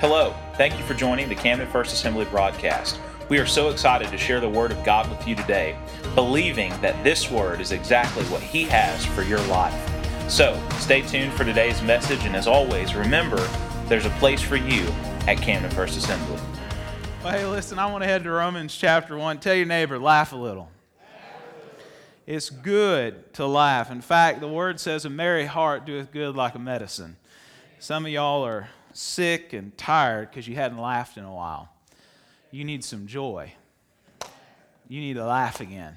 Hello, thank you for joining the Camden First Assembly broadcast. We are so excited to share the Word of God with you today, believing that this Word is exactly what He has for your life. So, stay tuned for today's message, and as always, remember there's a place for you at Camden First Assembly. Well, hey, listen, I want to head to Romans chapter 1. Tell your neighbor, laugh a little. It's good to laugh. In fact, the word says, a merry heart doeth good like a medicine. Some of y'all are sick and tired because you hadn't laughed in a while. You need some joy. You need to laugh again.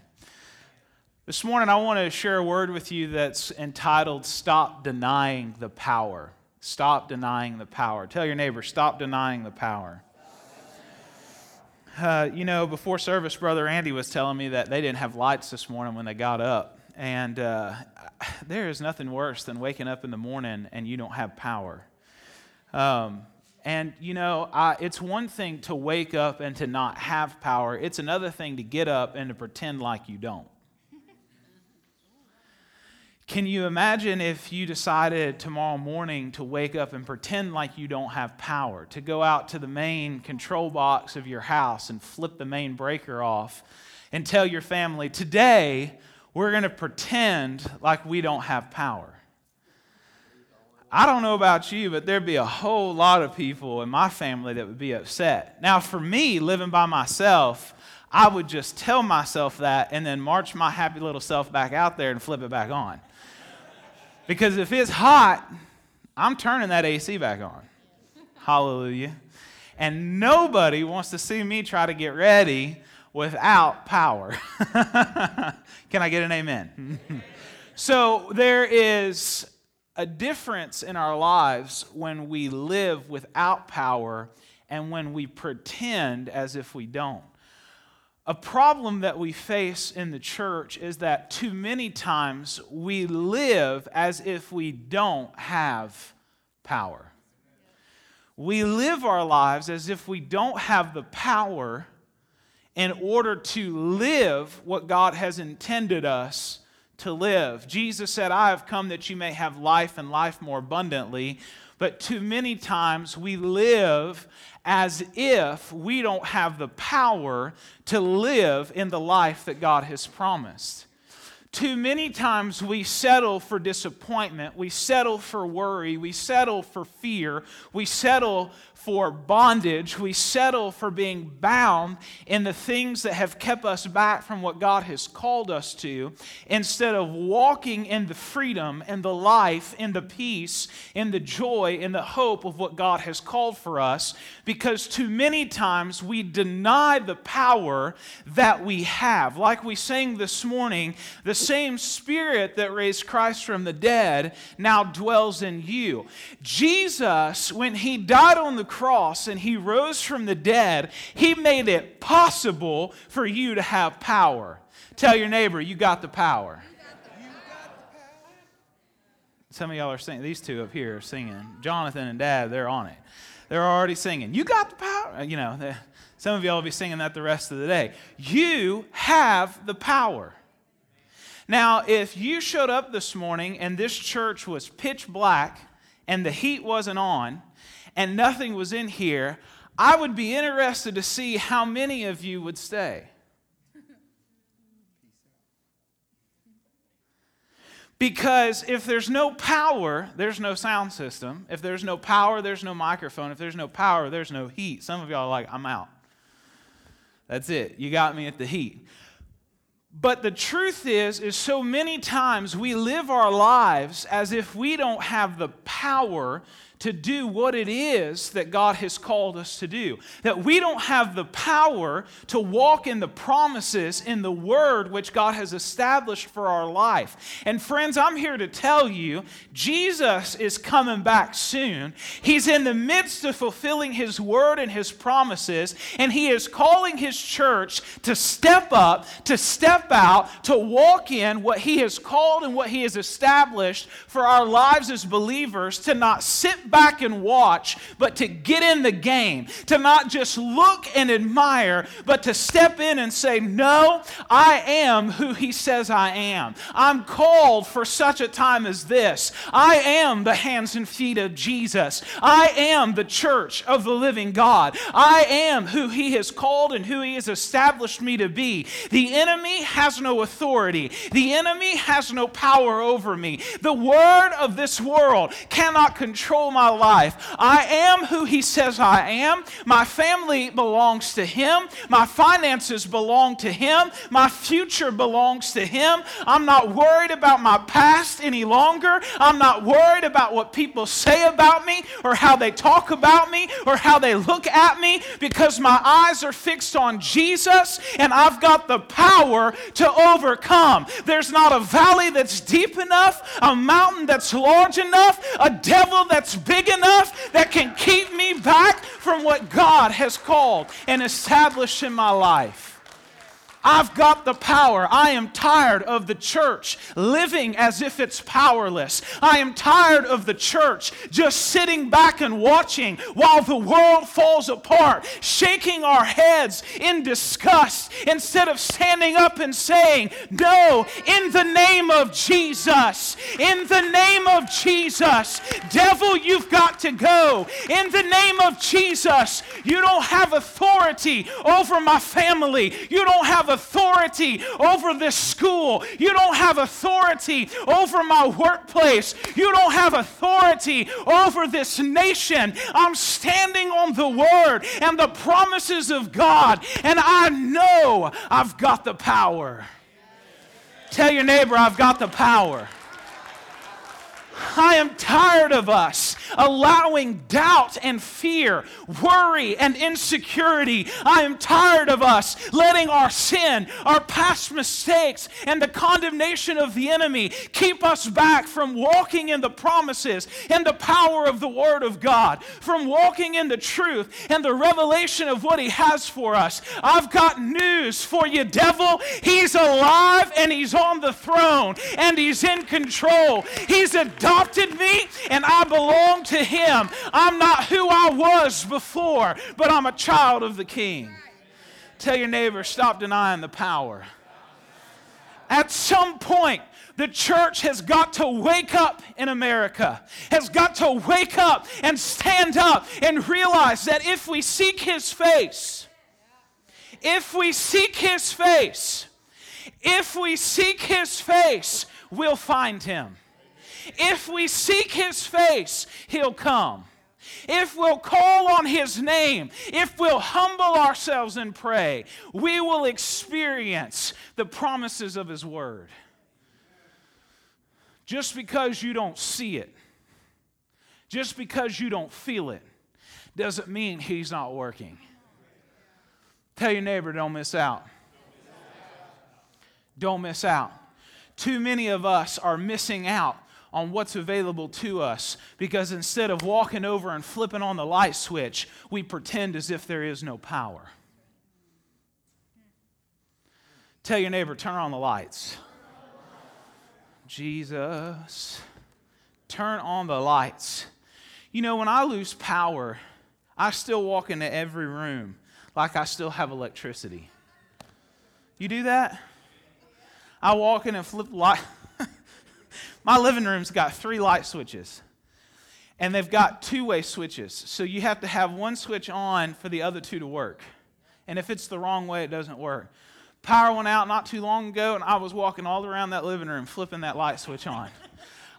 This morning, I want to share a word with you that's entitled Stop Denying the Power. Stop denying the power. Tell your neighbor, stop denying the power. Uh, you know, before service, Brother Andy was telling me that they didn't have lights this morning when they got up. And uh, there is nothing worse than waking up in the morning and you don't have power. Um, and, you know, I, it's one thing to wake up and to not have power, it's another thing to get up and to pretend like you don't. Can you imagine if you decided tomorrow morning to wake up and pretend like you don't have power, to go out to the main control box of your house and flip the main breaker off and tell your family, today we're going to pretend like we don't have power? I don't know about you, but there'd be a whole lot of people in my family that would be upset. Now, for me, living by myself, I would just tell myself that and then march my happy little self back out there and flip it back on. Because if it's hot, I'm turning that AC back on. Hallelujah. And nobody wants to see me try to get ready without power. Can I get an amen? so there is a difference in our lives when we live without power and when we pretend as if we don't. A problem that we face in the church is that too many times we live as if we don't have power. We live our lives as if we don't have the power in order to live what God has intended us to live. Jesus said, I have come that you may have life and life more abundantly. But too many times we live as if we don't have the power to live in the life that God has promised. Too many times we settle for disappointment, we settle for worry, we settle for fear, we settle for bondage. We settle for being bound in the things that have kept us back from what God has called us to instead of walking in the freedom and the life and the peace and the joy and the hope of what God has called for us because too many times we deny the power that we have. Like we sang this morning, the same spirit that raised Christ from the dead now dwells in you. Jesus, when he died on the cross and he rose from the dead, he made it possible for you to have power. Tell your neighbor, you got the power. Some of y'all are singing. These two up here are singing. Jonathan and Dad, they're on it. They're already singing. You got the power. Uh, you know, some of y'all will be singing that the rest of the day. You have the power. Now, if you showed up this morning and this church was pitch black and the heat wasn't on, and nothing was in here, I would be interested to see how many of you would stay. Because if there's no power, there's no sound system. If there's no power, there's no microphone. If there's no power, there's no heat. Some of y'all are like, I'm out. That's it. You got me at the heat. But the truth is is so many times we live our lives as if we don't have the power to do what it is that God has called us to do. That we don't have the power to walk in the promises in the word which God has established for our life. And friends, I'm here to tell you Jesus is coming back soon. He's in the midst of fulfilling his word and his promises, and he is calling his church to step up, to step out, to walk in what he has called and what he has established for our lives as believers, to not sit back and watch, but to get in the game, to not just look and admire, but to step in and say, No, I am who He says I am. I'm called for such a time as this. I am the hands and feet of Jesus. I am the church of the living God. I am who He has called and who He has established me to be. The enemy has no authority, the enemy has no power over me. The word of this world cannot control my life. I am who He says I am. My family belongs to Him. My finances belong to Him. My future belongs to Him. I'm not worried about my past any longer. I'm not worried about what people say about me or how they talk about me or how they look at me because my eyes are fixed on Jesus and I've got the power to overcome. There's not a valley that's deep enough, a mountain that's large enough, a devil that's big enough that can keep me back from what God has called and established in my life. I've got the power. I am tired of the church living as if it's powerless. I am tired of the church just sitting back and watching while the world falls apart, shaking our heads in disgust instead of standing up and saying, No, in the name of Jesus, in the name of Jesus, devil, you've got to go. In the name of Jesus, you don't have authority over my family. You don't have authority over this school. You don't have authority over my workplace. You don't have authority over this nation. I'm standing on the word and the promises of God, and I know I've got the power. Tell your neighbor, I've got the power. I am tired of us allowing doubt and fear, worry and insecurity. I am tired of us letting our sin, our past mistakes, and the condemnation of the enemy keep us back from walking in the promises and the power of the Word of God, from walking in the truth and the revelation of what He has for us. I've got news for you, devil. He's alive and He's on the throne and He's in control. He's adopted me and I belong to Him. I'm not who I was before, but I'm a child of the King. Tell your neighbor, stop denying the power. At some point, the church has got to wake up in America, has got to wake up and stand up and realize that if we seek His face, if we seek His face, if we seek His face, we'll find Him. If we seek his face, he'll come. If we'll call on his name, if we'll humble ourselves and pray, we will experience the promises of his word. Just because you don't see it, just because you don't feel it, doesn't mean he's not working. Tell your neighbor, don't miss out. Don't miss out. Too many of us are missing out on what's available to us because instead of walking over and flipping on the light switch, we pretend as if there is no power. Tell your neighbor, turn on the lights. Jesus, turn on the lights. You know, when I lose power, I still walk into every room like I still have electricity. You do that? I walk in and flip light. My living room's got three light switches, and they've got two way switches. So you have to have one switch on for the other two to work. And if it's the wrong way, it doesn't work. Power went out not too long ago, and I was walking all around that living room flipping that light switch on.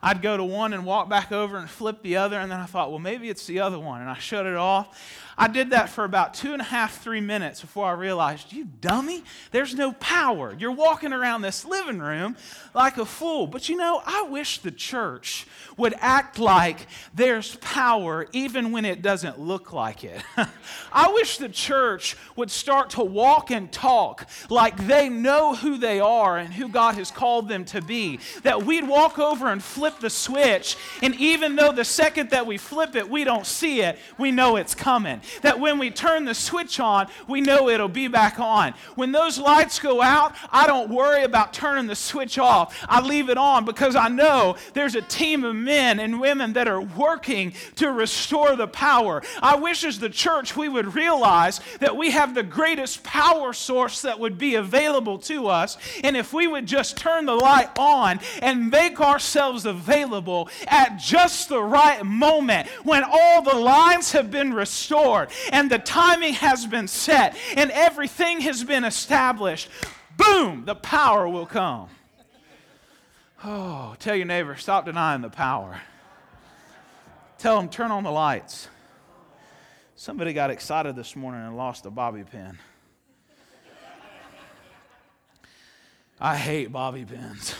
I'd go to one and walk back over and flip the other, and then I thought, well, maybe it's the other one, and I shut it off. I did that for about two and a half, three minutes before I realized, you dummy, there's no power. You're walking around this living room like a fool. But you know, I wish the church would act like there's power even when it doesn't look like it. I wish the church would start to walk and talk like they know who they are and who God has called them to be. That we'd walk over and flip flip the switch, and even though the second that we flip it, we don't see it, we know it's coming. That when we turn the switch on, we know it'll be back on. When those lights go out, I don't worry about turning the switch off. I leave it on because I know there's a team of men and women that are working to restore the power. I wish as the church we would realize that we have the greatest power source that would be available to us. And if we would just turn the light on and make ourselves available at just the right moment when all the lines have been restored and the timing has been set and everything has been established, boom, the power will come. Oh, tell your neighbor, stop denying the power. Tell them, turn on the lights. Somebody got excited this morning and lost a bobby pin. I hate bobby pins.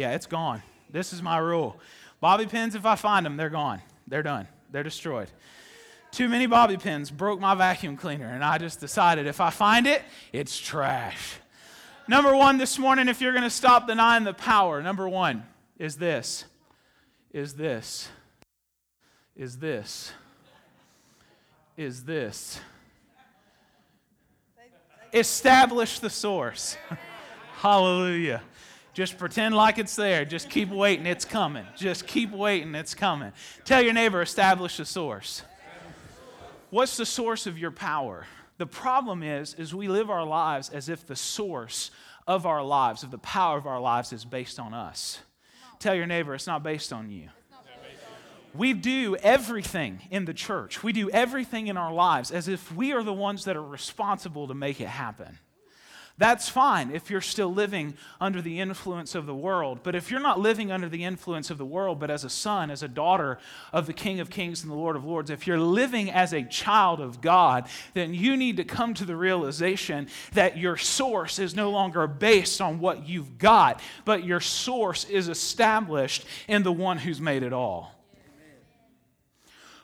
Yeah, it's gone. This is my rule. Bobby pins, if I find them, they're gone. They're done. They're destroyed. Too many bobby pins broke my vacuum cleaner, and I just decided if I find it, it's trash. Number one this morning, if you're going to stop denying the power, number one is this, is this, is this, is this. Establish the source. Hallelujah. Just pretend like it's there. Just keep waiting, it's coming. Just keep waiting, it's coming. Tell your neighbor, establish the source. What's the source of your power? The problem is, is we live our lives as if the source of our lives, of the power of our lives, is based on us. Tell your neighbor, it's not based on you. We do everything in the church. We do everything in our lives as if we are the ones that are responsible to make it happen. That's fine if you're still living under the influence of the world. But if you're not living under the influence of the world, but as a son, as a daughter of the King of Kings and the Lord of Lords, if you're living as a child of God, then you need to come to the realization that your source is no longer based on what you've got, but your source is established in the one who's made it all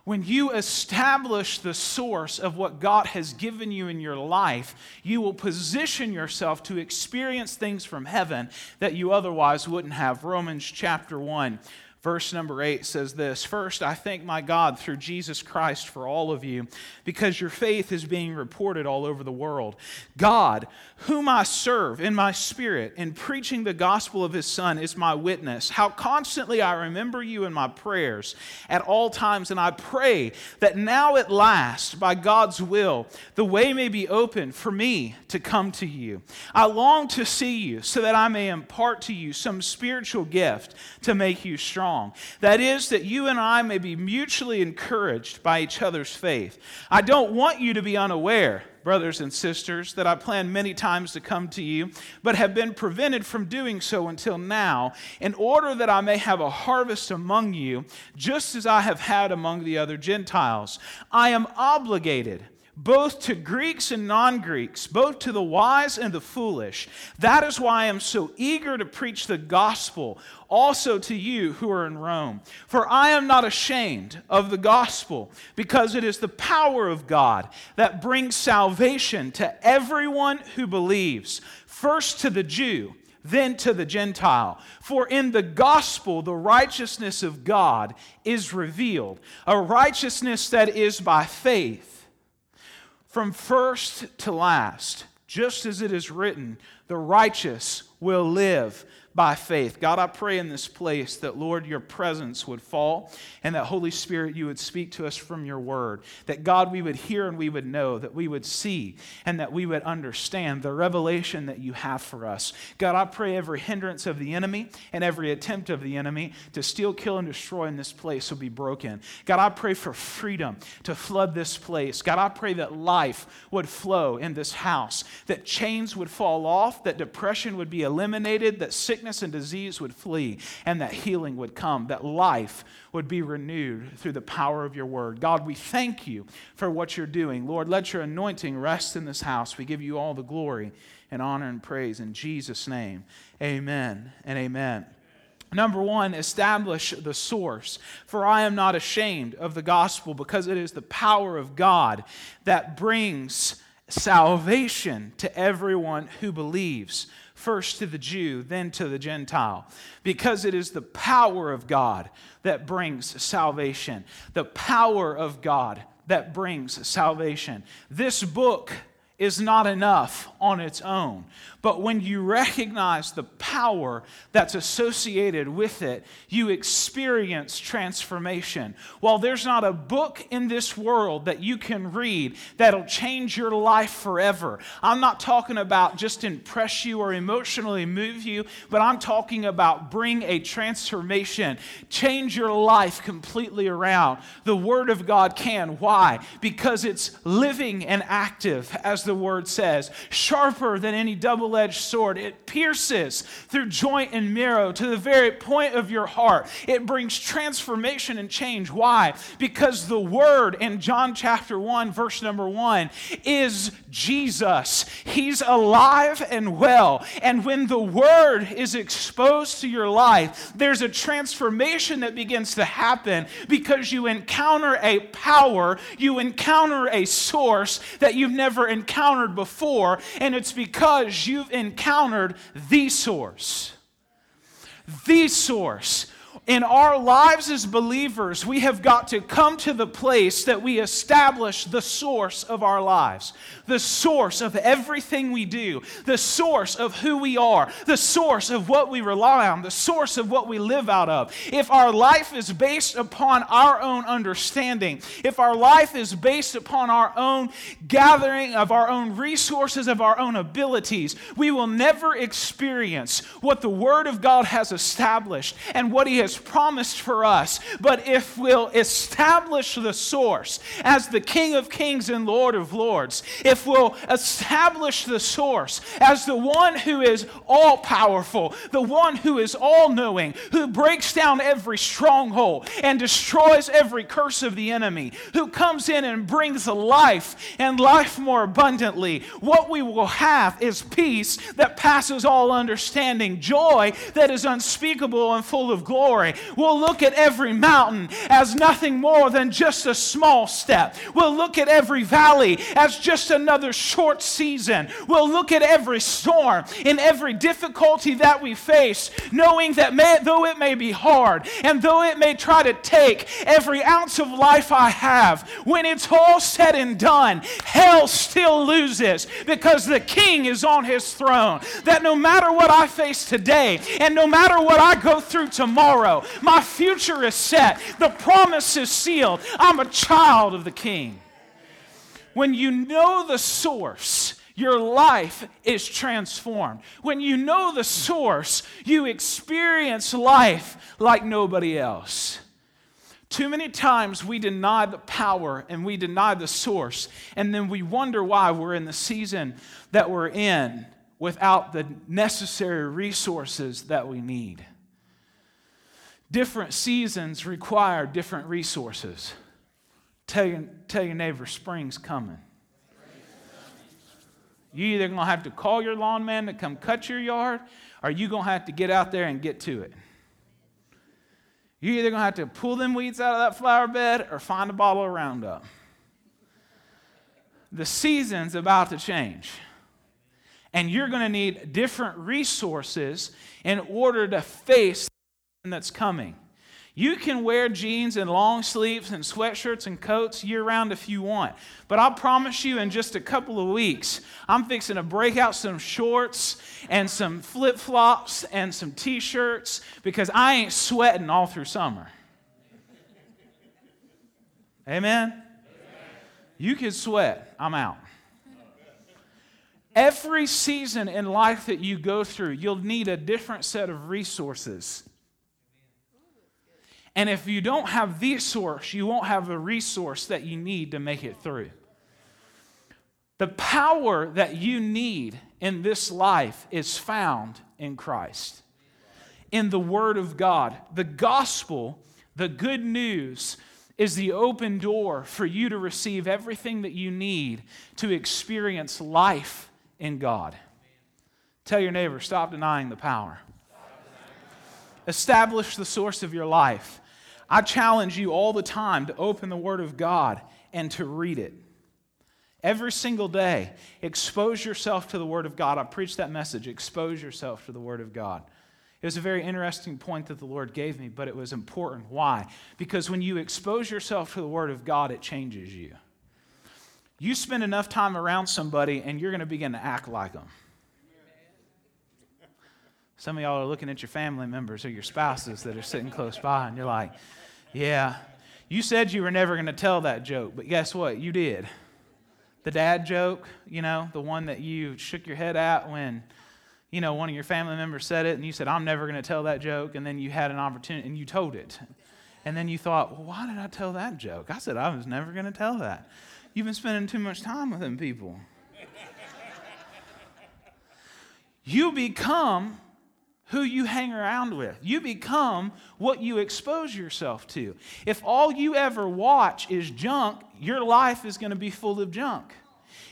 when you establish the source of what God has given you in your life, you will position yourself to experience things from heaven that you otherwise wouldn't have. Romans chapter 1 Verse number eight says this First, I thank my God through Jesus Christ for all of you, because your faith is being reported all over the world. God, whom I serve in my spirit in preaching the gospel of his Son, is my witness. How constantly I remember you in my prayers at all times, and I pray that now at last, by God's will, the way may be open for me to come to you. I long to see you so that I may impart to you some spiritual gift to make you strong strong. That is, that you and I may be mutually encouraged by each other's faith. I don't want you to be unaware, brothers and sisters, that I planned many times to come to you, but have been prevented from doing so until now, in order that I may have a harvest among you, just as I have had among the other Gentiles. I am obligated both to Greeks and non Greeks, both to the wise and the foolish. That is why I am so eager to preach the gospel also to you who are in Rome. For I am not ashamed of the gospel, because it is the power of God that brings salvation to everyone who believes, first to the Jew then to the Gentile. For in the gospel, the righteousness of God is revealed, a righteousness that is by faith from first to last, just as it is written, the righteous will live by faith. God, I pray in this place that, Lord, your presence would fall and that, Holy Spirit, you would speak to us from your word. That, God, we would hear and we would know, that we would see and that we would understand the revelation that you have for us. God, I pray every hindrance of the enemy and every attempt of the enemy to steal, kill, and destroy in this place will be broken. God, I pray for freedom to flood this place. God, I pray that life would flow in this house, that chains would fall off, that depression would be eliminated, that sickness sickness and disease would flee, and that healing would come, that life would be renewed through the power of your word. God, we thank you for what you're doing. Lord, let your anointing rest in this house. We give you all the glory and honor and praise in Jesus' name. Amen and amen. Number one, establish the source. For I am not ashamed of the gospel because it is the power of God that brings salvation to everyone who believes first to the Jew, then to the Gentile, because it is the power of God that brings salvation. The power of God that brings salvation. This book is not enough on its own. But when you recognize the power that's associated with it, you experience transformation. While there's not a book in this world that you can read that'll change your life forever, I'm not talking about just impress you or emotionally move you, but I'm talking about bring a transformation, change your life completely around. The Word of God can. Why? Because it's living and active, as the Word says, sharper than any double edged sword. It pierces through joint and marrow to the very point of your heart. It brings transformation and change. Why? Because the Word in John chapter 1, verse number 1, is Jesus. He's alive and well. And when the Word is exposed to your life, there's a transformation that begins to happen because you encounter a power, you encounter a source that you've never encountered before, and it's because you've encountered the source. The source in our lives as believers, we have got to come to the place that we establish the source of our lives, the source of everything we do, the source of who we are, the source of what we rely on, the source of what we live out of. If our life is based upon our own understanding, if our life is based upon our own gathering of our own resources, of our own abilities, we will never experience what the Word of God has established and what He has promised for us. But if we'll establish the source as the King of Kings and Lord of Lords, if we'll establish the source as the one who is all powerful, the one who is all knowing, who breaks down every stronghold and destroys every curse of the enemy, who comes in and brings life and life more abundantly, what we will have is peace that passes all understanding, joy that is unspeakable and full of glory We'll look at every mountain as nothing more than just a small step. We'll look at every valley as just another short season. We'll look at every storm and every difficulty that we face, knowing that may, though it may be hard and though it may try to take every ounce of life I have, when it's all said and done, hell still loses because the king is on his throne. That no matter what I face today and no matter what I go through tomorrow, my future is set. The promise is sealed. I'm a child of the King. When you know the source, your life is transformed. When you know the source, you experience life like nobody else. Too many times we deny the power and we deny the source, and then we wonder why we're in the season that we're in without the necessary resources that we need. Different seasons require different resources. Tell your, tell your neighbor, spring's coming. You either going to have to call your lawn man to come cut your yard, or you going to have to get out there and get to it. You're either going to have to pull them weeds out of that flower bed or find a bottle of Roundup. The season's about to change. And you're going to need different resources in order to face that's coming. You can wear jeans and long sleeves and sweatshirts and coats year round if you want. But I'll promise you, in just a couple of weeks, I'm fixing to break out some shorts and some flip flops and some t shirts because I ain't sweating all through summer. Amen? Amen? You can sweat. I'm out. Every season in life that you go through, you'll need a different set of resources and if you don't have the source, you won't have the resource that you need to make it through. The power that you need in this life is found in Christ, in the Word of God. The gospel, the good news, is the open door for you to receive everything that you need to experience life in God. Tell your neighbor, stop denying the power. Establish the source of your life. I challenge you all the time to open the Word of God and to read it. every single day, expose yourself to the Word of God. I preached that message expose yourself to the Word of God. It was a very interesting point that the Lord gave me, but it was important. Why? Because when you expose yourself to the Word of God, it changes you. You spend enough time around somebody, and you're going to begin to act like them. Some of y'all are looking at your family members or your spouses that are sitting close by, and you're like, yeah, you said you were never going to tell that joke, but guess what? You did. The dad joke, you know, the one that you shook your head at when, you know, one of your family members said it, and you said, I'm never going to tell that joke, and then you had an opportunity and you told it. And then you thought, well, why did I tell that joke? I said I was never going to tell that. You've been spending too much time with them people. you become who you hang around with. You become what you expose yourself to. If all you ever watch is junk, your life is going to be full of junk.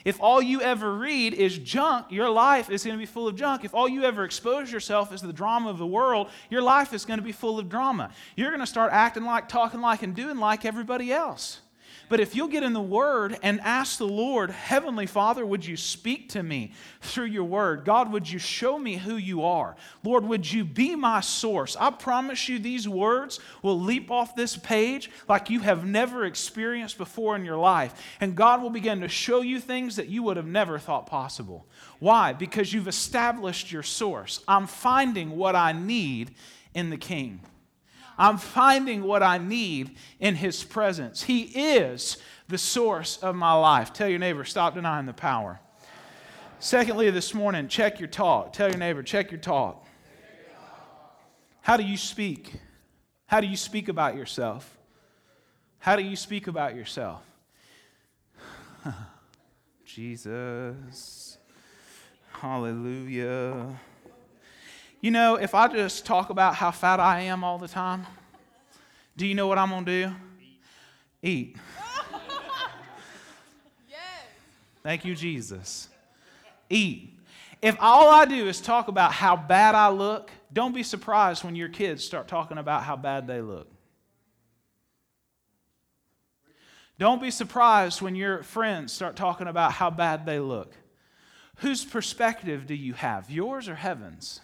If all you ever read is junk, your life is going to be full of junk. If all you ever expose yourself is the drama of the world, your life is going to be full of drama. You're going to start acting like, talking like, and doing like everybody else. But if you'll get in the Word and ask the Lord, Heavenly Father, would you speak to me through your Word? God, would you show me who you are? Lord, would you be my source? I promise you, these words will leap off this page like you have never experienced before in your life. And God will begin to show you things that you would have never thought possible. Why? Because you've established your source. I'm finding what I need in the King. I'm finding what I need in His presence. He is the source of my life. Tell your neighbor, stop denying the power. Secondly, this morning, check your talk. Tell your neighbor, check your talk. How do you speak? How do you speak about yourself? How do you speak about yourself? Jesus. Hallelujah. You know, if I just talk about how fat I am all the time, do you know what I'm going to do? Eat. yes. Thank you, Jesus. Eat. If all I do is talk about how bad I look, don't be surprised when your kids start talking about how bad they look. Don't be surprised when your friends start talking about how bad they look. Whose perspective do you have, yours or heaven's?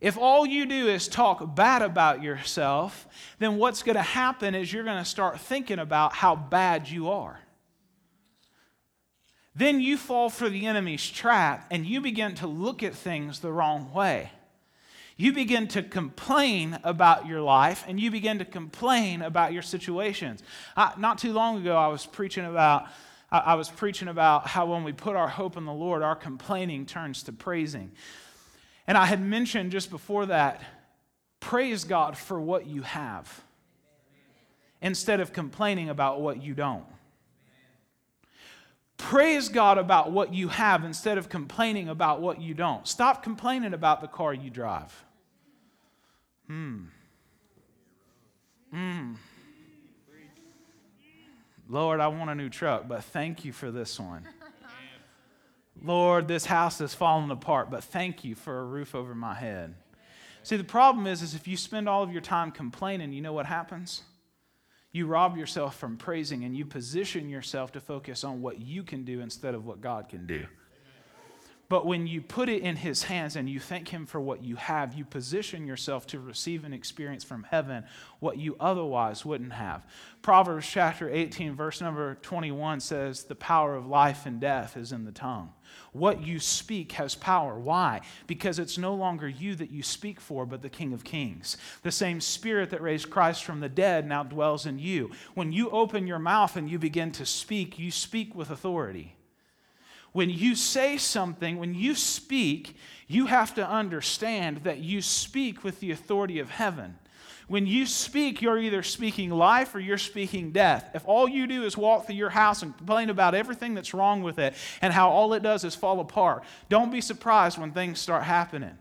If all you do is talk bad about yourself, then what's going to happen is you're going to start thinking about how bad you are. Then you fall for the enemy's trap and you begin to look at things the wrong way. You begin to complain about your life and you begin to complain about your situations. I, not too long ago, I was preaching about. I was preaching about how when we put our hope in the Lord, our complaining turns to praising. And I had mentioned just before that praise God for what you have instead of complaining about what you don't. Praise God about what you have instead of complaining about what you don't. Stop complaining about the car you drive. Hmm. Hmm. Lord, I want a new truck, but thank you for this one. Lord, this house is falling apart, but thank you for a roof over my head. See, the problem is, is if you spend all of your time complaining, you know what happens? You rob yourself from praising and you position yourself to focus on what you can do instead of what God can do. But when you put it in His hands and you thank Him for what you have, you position yourself to receive an experience from heaven what you otherwise wouldn't have. Proverbs chapter 18, verse number 21 says, The power of life and death is in the tongue. What you speak has power. Why? Because it's no longer you that you speak for, but the King of Kings. The same Spirit that raised Christ from the dead now dwells in you. When you open your mouth and you begin to speak, you speak with authority when you say something, when you speak, you have to understand that you speak with the authority of heaven. When you speak, you're either speaking life or you're speaking death. If all you do is walk through your house and complain about everything that's wrong with it and how all it does is fall apart, don't be surprised when things start happening.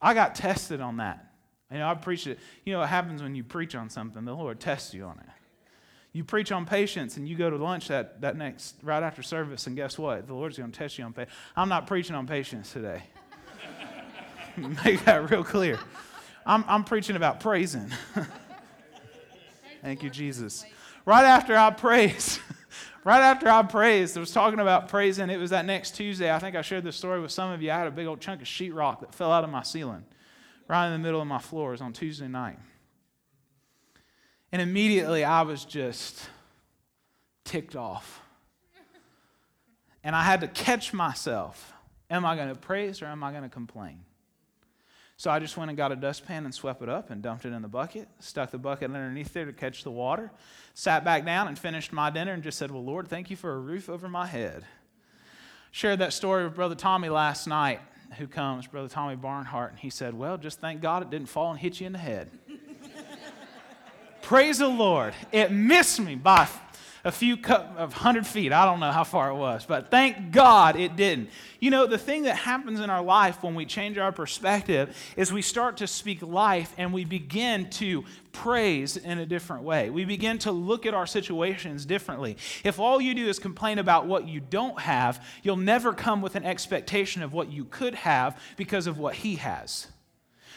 I got tested on that. You know, I preach it. You know what happens when you preach on something? The Lord tests you on it. You preach on patience and you go to lunch that, that next, right after service, and guess what? The Lord's going to test you on patience. I'm not preaching on patience today. Make that real clear. I'm, I'm preaching about praising. Thank you, Jesus. Right after I praised, right after I praised, I was talking about praising. It was that next Tuesday. I think I shared this story with some of you. I had a big old chunk of sheetrock that fell out of my ceiling, right in the middle of my floors on Tuesday night. And immediately I was just ticked off. And I had to catch myself. Am I going to praise or am I going to complain? So I just went and got a dustpan and swept it up and dumped it in the bucket, stuck the bucket underneath there to catch the water, sat back down and finished my dinner and just said, Well, Lord, thank you for a roof over my head. Shared that story with Brother Tommy last night, who comes, Brother Tommy Barnhart, and he said, Well, just thank God it didn't fall and hit you in the head. Praise the Lord. It missed me by a few of hundred feet. I don't know how far it was, but thank God it didn't. You know, the thing that happens in our life when we change our perspective is we start to speak life and we begin to praise in a different way. We begin to look at our situations differently. If all you do is complain about what you don't have, you'll never come with an expectation of what you could have because of what He has.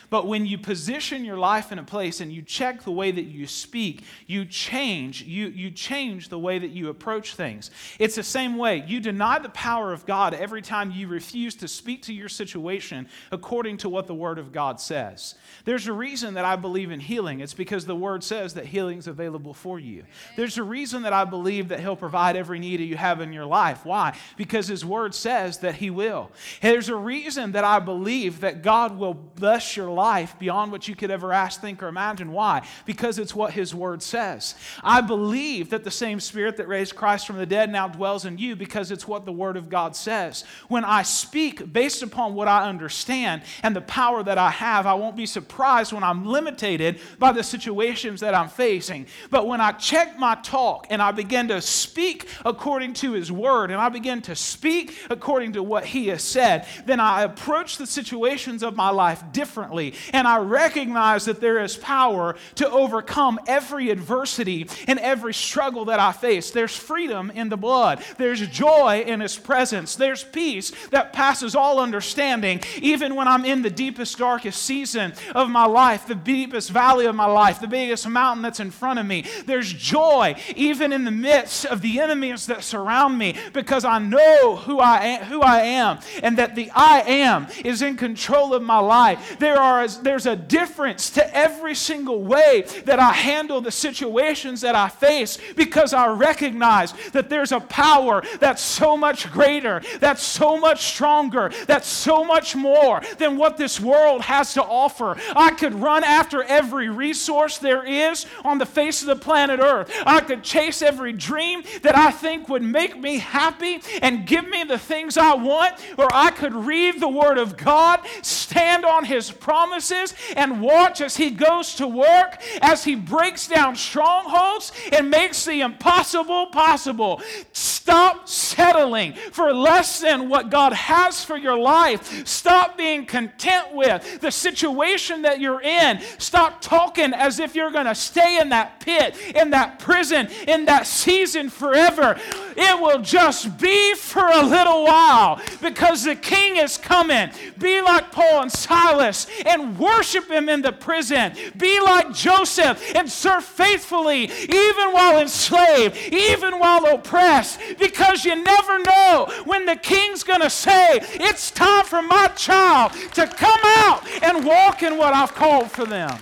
But when you position your life in a place and you check the way that you speak, you change. You, you change the way that you approach things. It's the same way. You deny the power of God every time you refuse to speak to your situation according to what the Word of God says. There's a reason that I believe in healing. It's because the Word says that healing is available for you. There's a reason that I believe that He'll provide every need that you have in your life. Why? Because His Word says that He will. There's a reason that I believe that God will bless your life beyond what you could ever ask, think, or imagine. Why? Because it's what His Word says. I believe that the same Spirit that raised Christ from the dead now dwells in you because it's what the Word of God says. When I speak based upon what I understand and the power that I have, I won't be surprised when I'm limited by the situations that I'm facing. But when I check my talk and I begin to speak according to His Word and I begin to speak according to what He has said, then I approach the situations of my life differently and I recognize that there is power to overcome every adversity and every struggle that I face. There's freedom in the blood, there's joy in His presence, there's peace that passes all understanding, even when I'm in the deepest, darkest season of my life, the deepest valley of my life, the biggest mountain that's in front of me. There's joy even in the midst of the enemies that surround me because I know who I am, who I am and that the I am is in control of my life. There are are, there's a difference to every single way that I handle the situations that I face because I recognize that there's a power that's so much greater, that's so much stronger, that's so much more than what this world has to offer. I could run after every resource there is on the face of the planet Earth. I could chase every dream that I think would make me happy and give me the things I want, or I could read the Word of God, stand on His promise promises and watch as He goes to work, as He breaks down strongholds and makes the impossible possible. Stop settling for less than what God has for your life. Stop being content with the situation that you're in. Stop talking as if you're going to stay in that pit, in that prison, in that season forever. It will just be for a little while because the King is coming. Be like Paul and Silas and and worship Him in the prison. Be like Joseph and serve faithfully, even while enslaved, even while oppressed, because you never know when the King's going to say, It's time for my child to come out and walk in what I've called for them.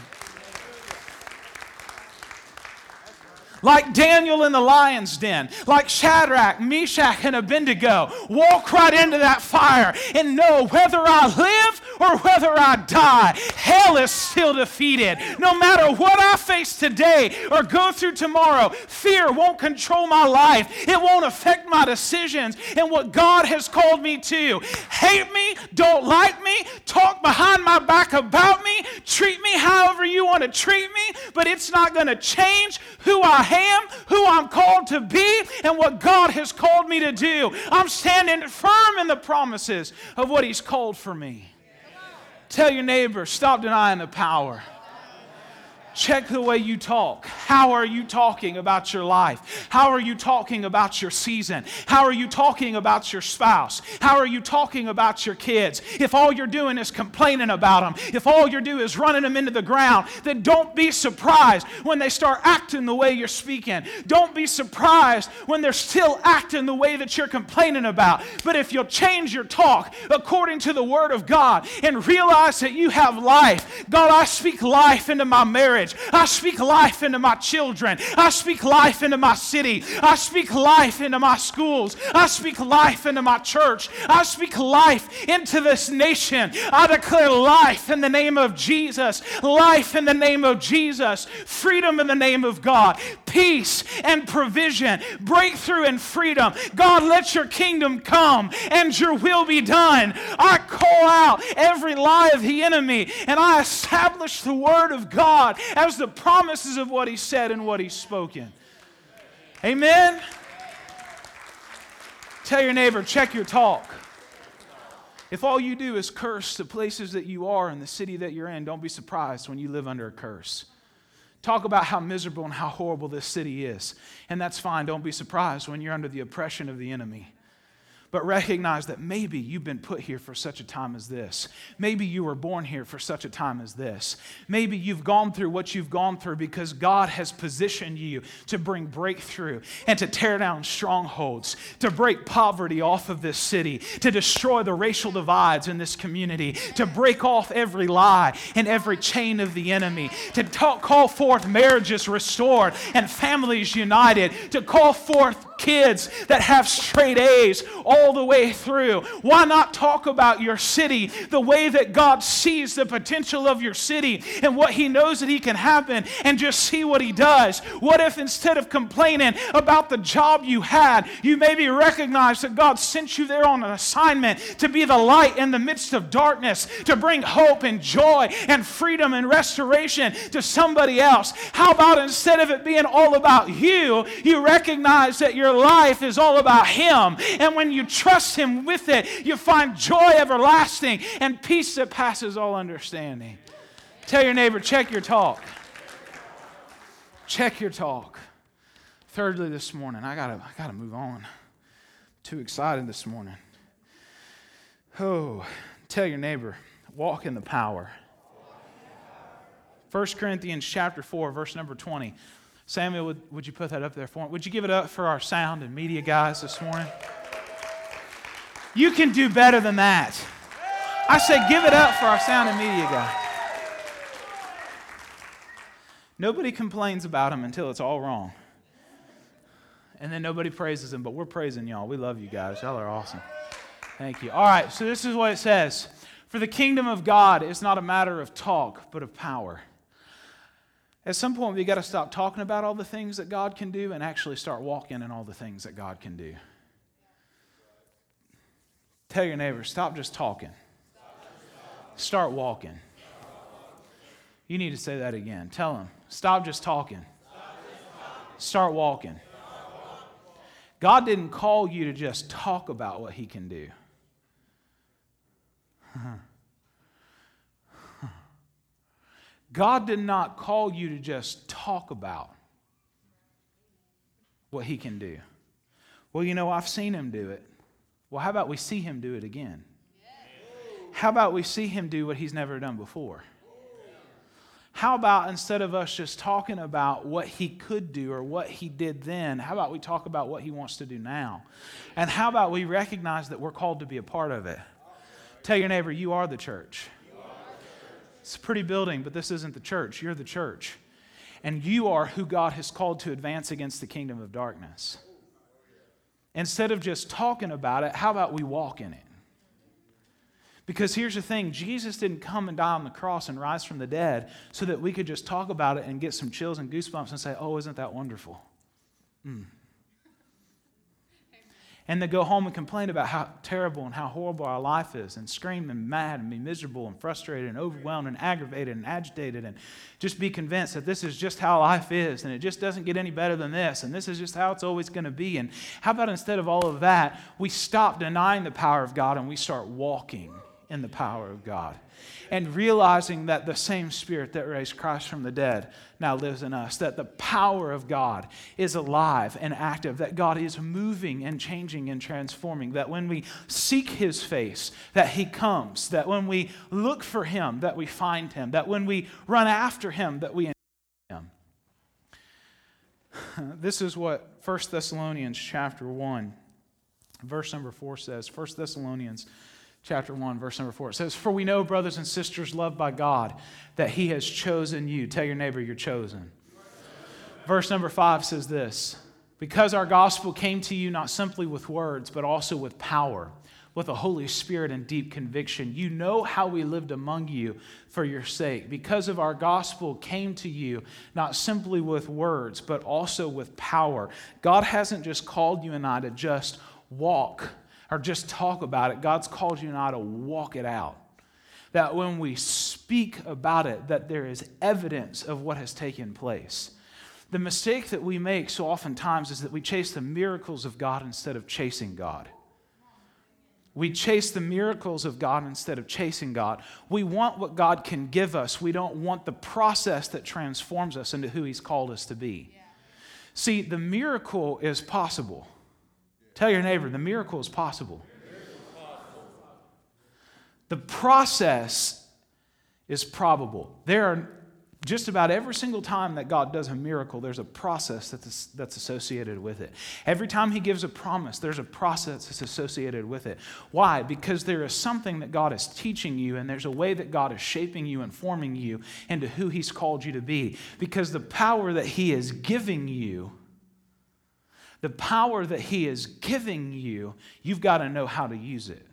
Like Daniel in the lion's den, like Shadrach, Meshach, and Abednego. Walk right into that fire and know whether I live or whether I die, hell is still defeated. No matter what I face today or go through tomorrow, fear won't control my life. It won't affect my decisions and what God has called me to. Hate me, don't like me, talk behind my back about me, treat me however you want to treat me, but it's not going to change who I am, who I'm called to be, and what God has called me to do. I'm standing firm in the promises of what He's called for me. Tell your neighbor, stop denying the power. Check the way you talk. How are you talking about your life? How are you talking about your season? How are you talking about your spouse? How are you talking about your kids? If all you're doing is complaining about them, if all you're doing is running them into the ground, then don't be surprised when they start acting the way you're speaking. Don't be surprised when they're still acting the way that you're complaining about. But if you'll change your talk according to the Word of God and realize that you have life, God, I speak life into my marriage marriage. I speak life into my children. I speak life into my city. I speak life into my schools. I speak life into my church. I speak life into this nation. I declare life in the name of Jesus. Life in the name of Jesus. Freedom in the name of God. Peace and provision. Breakthrough and freedom. God, let your kingdom come and your will be done. I call out every lie of the enemy and I establish the word of God as the promises of what he said and what he's spoken. Amen? Tell your neighbor, check your talk. If all you do is curse the places that you are and the city that you're in, don't be surprised when you live under a curse. Talk about how miserable and how horrible this city is. And that's fine. Don't be surprised when you're under the oppression of the enemy but recognize that maybe you've been put here for such a time as this. Maybe you were born here for such a time as this. Maybe you've gone through what you've gone through because God has positioned you to bring breakthrough and to tear down strongholds, to break poverty off of this city, to destroy the racial divides in this community, to break off every lie and every chain of the enemy, to talk, call forth marriages restored and families united, to call forth kids that have straight A's all the way through. Why not talk about your city the way that God sees the potential of your city and what He knows that He can happen and just see what He does? What if instead of complaining about the job you had, you maybe recognize that God sent you there on an assignment to be the light in the midst of darkness, to bring hope and joy and freedom and restoration to somebody else? How about instead of it being all about you, you recognize that your life is all about Him. And when you trust Him with it, you find joy everlasting and peace that passes all understanding. Tell your neighbor, check your talk. Check your talk. Thirdly, this morning, I gotta, I gotta move on. Too excited this morning. Oh, tell your neighbor, walk in the power. 1 Corinthians chapter 4, verse number 20. Samuel, would, would you put that up there for me? Would you give it up for our sound and media guys this morning? You can do better than that. I say, give it up for our sound and media guy. Nobody complains about him until it's all wrong. And then nobody praises him, but we're praising y'all. We love you guys. Y'all are awesome. Thank you. All right, so this is what it says For the kingdom of God is not a matter of talk, but of power. At some point, we've got to stop talking about all the things that God can do and actually start walking in all the things that God can do. Tell your neighbor, stop just talking. Start walking. You need to say that again. Tell him, stop just talking. Start walking. God didn't call you to just talk about what He can do. God did not call you to just talk about what He can do. Well, you know, I've seen Him do it. Well, how about we see Him do it again? How about we see Him do what He's never done before? How about instead of us just talking about what he could do or what he did then, how about we talk about what he wants to do now? And how about we recognize that we're called to be a part of it? Tell your neighbor, you are the church. It's a pretty building, but this isn't the church. You're the church. And you are who God has called to advance against the kingdom of darkness. Instead of just talking about it, how about we walk in it? Because here's the thing Jesus didn't come and die on the cross and rise from the dead so that we could just talk about it and get some chills and goosebumps and say, oh, isn't that wonderful? Mm and to go home and complain about how terrible and how horrible our life is and scream and mad and be miserable and frustrated and overwhelmed and aggravated and agitated and just be convinced that this is just how life is and it just doesn't get any better than this and this is just how it's always going to be. And how about instead of all of that, we stop denying the power of God and we start walking in the power of God. And realizing that the same Spirit that raised Christ from the dead now lives in us, that the power of God is alive and active, that God is moving and changing and transforming, that when we seek His face, that He comes, that when we look for Him, that we find Him, that when we run after Him, that we Him. This is what 1 Thessalonians chapter 1, verse number 4 says. 1 Thessalonians chapter 1, verse number 4. It says, For we know, brothers and sisters loved by God, that He has chosen you. Tell your neighbor you're chosen. Verse number 5 says this Because our gospel came to you not simply with words, but also with power, with the Holy Spirit and deep conviction. You know how we lived among you for your sake. Because of our gospel came to you not simply with words, but also with power. God hasn't just called you and I to just walk or just talk about it. God's called you and I to walk it out. That when we speak about it, that there is evidence of what has taken place. The mistake that we make so oftentimes is that we chase the miracles of God instead of chasing God. We chase the miracles of God instead of chasing God. We want what God can give us. We don't want the process that transforms us into who He's called us to be. See, the miracle is possible. Tell your neighbor, the miracle is possible. The process is probable. There are just about every single time that God does a miracle, there's a process that's, that's associated with it. Every time He gives a promise, there's a process that's associated with it. Why? Because there is something that God is teaching you, and there's a way that God is shaping you and forming you into who He's called you to be. Because the power that He is giving you the power that He is giving you, you've got to know how to use it.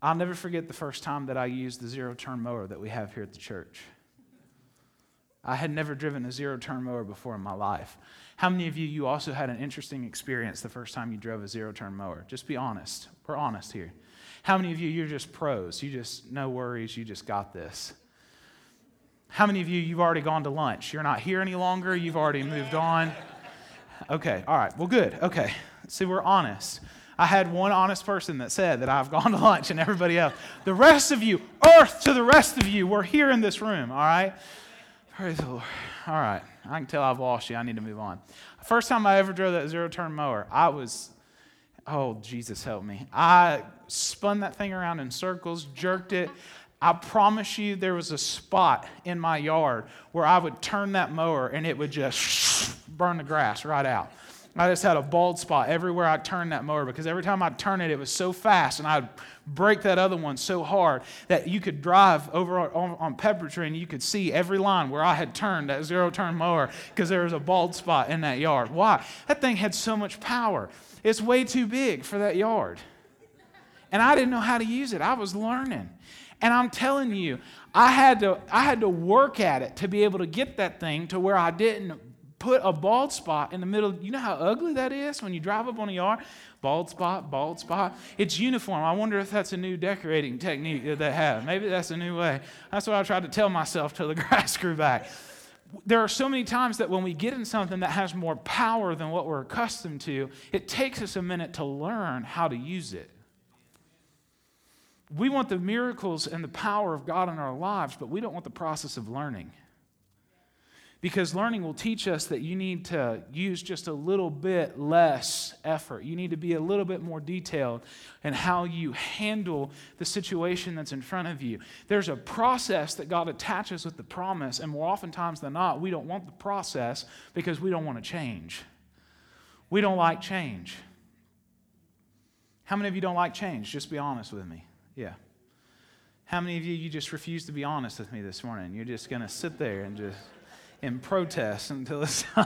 I'll never forget the first time that I used the zero turn mower that we have here at the church. I had never driven a zero turn mower before in my life. How many of you you also had an interesting experience the first time you drove a zero turn mower? Just be honest. We're honest here. How many of you you're just pros? You just no worries, you just got this. How many of you, you've already gone to lunch? You're not here any longer, you've already moved on. Okay, all right, well, good. Okay, see, we're honest. I had one honest person that said that I've gone to lunch and everybody else. The rest of you, earth to the rest of you, we're here in this room, all right? Praise the Lord. All right, I can tell I've lost you. I need to move on. First time I ever drove that zero turn mower, I was, oh, Jesus help me. I spun that thing around in circles, jerked it. I promise you, there was a spot in my yard where I would turn that mower and it would just burn the grass right out. I just had a bald spot everywhere I turned that mower because every time I'd turn it, it was so fast and I'd break that other one so hard that you could drive over on, on Pepper Tree and you could see every line where I had turned that zero turn mower because there was a bald spot in that yard. Why? That thing had so much power. It's way too big for that yard. And I didn't know how to use it. I was learning. And I'm telling you, I had to I had to work at it to be able to get that thing to where I didn't put a bald spot in the middle. You know how ugly that is when you drive up on a yard? Bald spot, bald spot. It's uniform. I wonder if that's a new decorating technique that they have. Maybe that's a new way. That's what I tried to tell myself till the grass grew back. There are so many times that when we get in something that has more power than what we're accustomed to, it takes us a minute to learn how to use it. We want the miracles and the power of God in our lives, but we don't want the process of learning. Because learning will teach us that you need to use just a little bit less effort. You need to be a little bit more detailed in how you handle the situation that's in front of you. There's a process that God attaches with the promise, and more oftentimes than not, we don't want the process because we don't want to change. We don't like change. How many of you don't like change? Just be honest with me. Yeah. How many of you, you just refuse to be honest with me this morning? You're just going to sit there and just in protest until it's.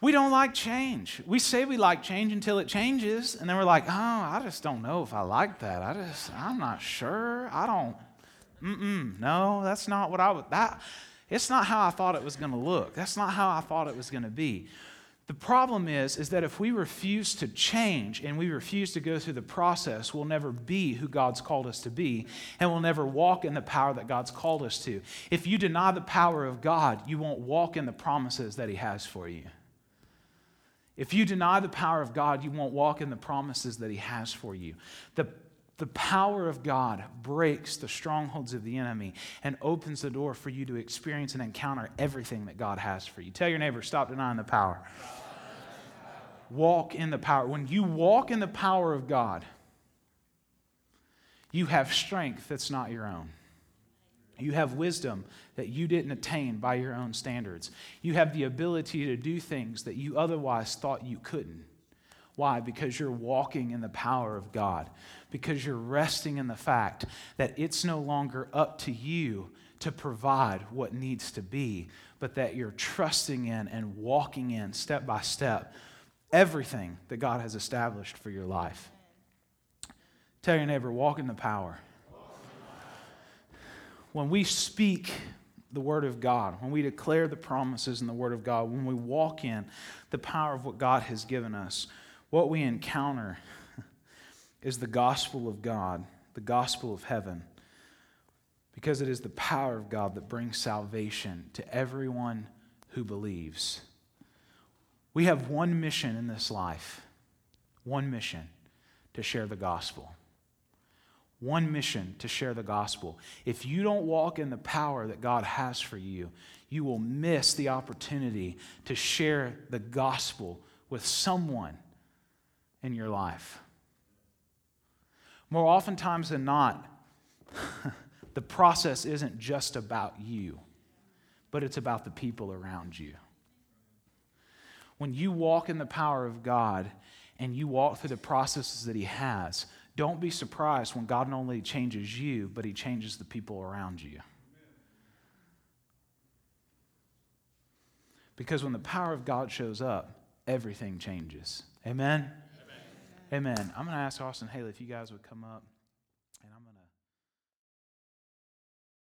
we don't like change. We say we like change until it changes, and then we're like, oh, I just don't know if I like that. I just, I'm not sure. I don't, mm-mm, no, that's not what I would, that, it's not how I thought it was going to look. That's not how I thought it was going to be. The problem is, is that if we refuse to change and we refuse to go through the process, we'll never be who God's called us to be, and we'll never walk in the power that God's called us to. If you deny the power of God, you won't walk in the promises that He has for you. If you deny the power of God, you won't walk in the promises that He has for you. The, the power of God breaks the strongholds of the enemy and opens the door for you to experience and encounter everything that God has for you. Tell your neighbor, stop denying the power. Walk in the power. When you walk in the power of God, you have strength that's not your own. You have wisdom that you didn't attain by your own standards. You have the ability to do things that you otherwise thought you couldn't. Why? Because you're walking in the power of God. Because you're resting in the fact that it's no longer up to you to provide what needs to be, but that you're trusting in and walking in step by step everything that God has established for your life. Tell your neighbor, walk in the power when we speak the Word of God, when we declare the promises in the Word of God, when we walk in the power of what God has given us, what we encounter is the gospel of God, the gospel of heaven, because it is the power of God that brings salvation to everyone who believes. We have one mission in this life, one mission to share the gospel one mission to share the gospel. If you don't walk in the power that God has for you, you will miss the opportunity to share the gospel with someone in your life. More oftentimes than not, the process isn't just about you, but it's about the people around you. When you walk in the power of God and you walk through the processes that He has, don't be surprised when God not only changes you, but He changes the people around you. Because when the power of God shows up, everything changes. Amen? Amen. I'm going to ask Austin Haley if you guys would come up.